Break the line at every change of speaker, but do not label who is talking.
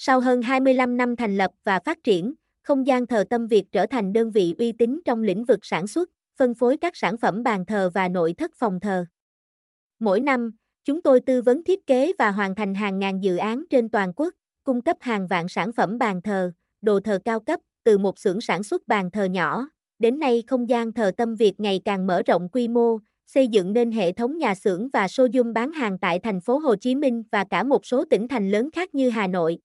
Sau hơn 25 năm thành lập và phát triển, không gian thờ Tâm Việt trở thành đơn vị uy tín trong lĩnh vực sản xuất, phân phối các sản phẩm bàn thờ và nội thất phòng thờ. Mỗi năm, chúng tôi tư vấn thiết kế và hoàn thành hàng ngàn dự án trên toàn quốc, cung cấp hàng vạn sản phẩm bàn thờ, đồ thờ cao cấp, từ một xưởng sản xuất bàn thờ nhỏ. Đến nay không gian thờ Tâm Việt ngày càng mở rộng quy mô, xây dựng nên hệ thống nhà xưởng và showroom bán hàng tại thành phố Hồ Chí Minh và cả một số tỉnh thành lớn khác như Hà Nội,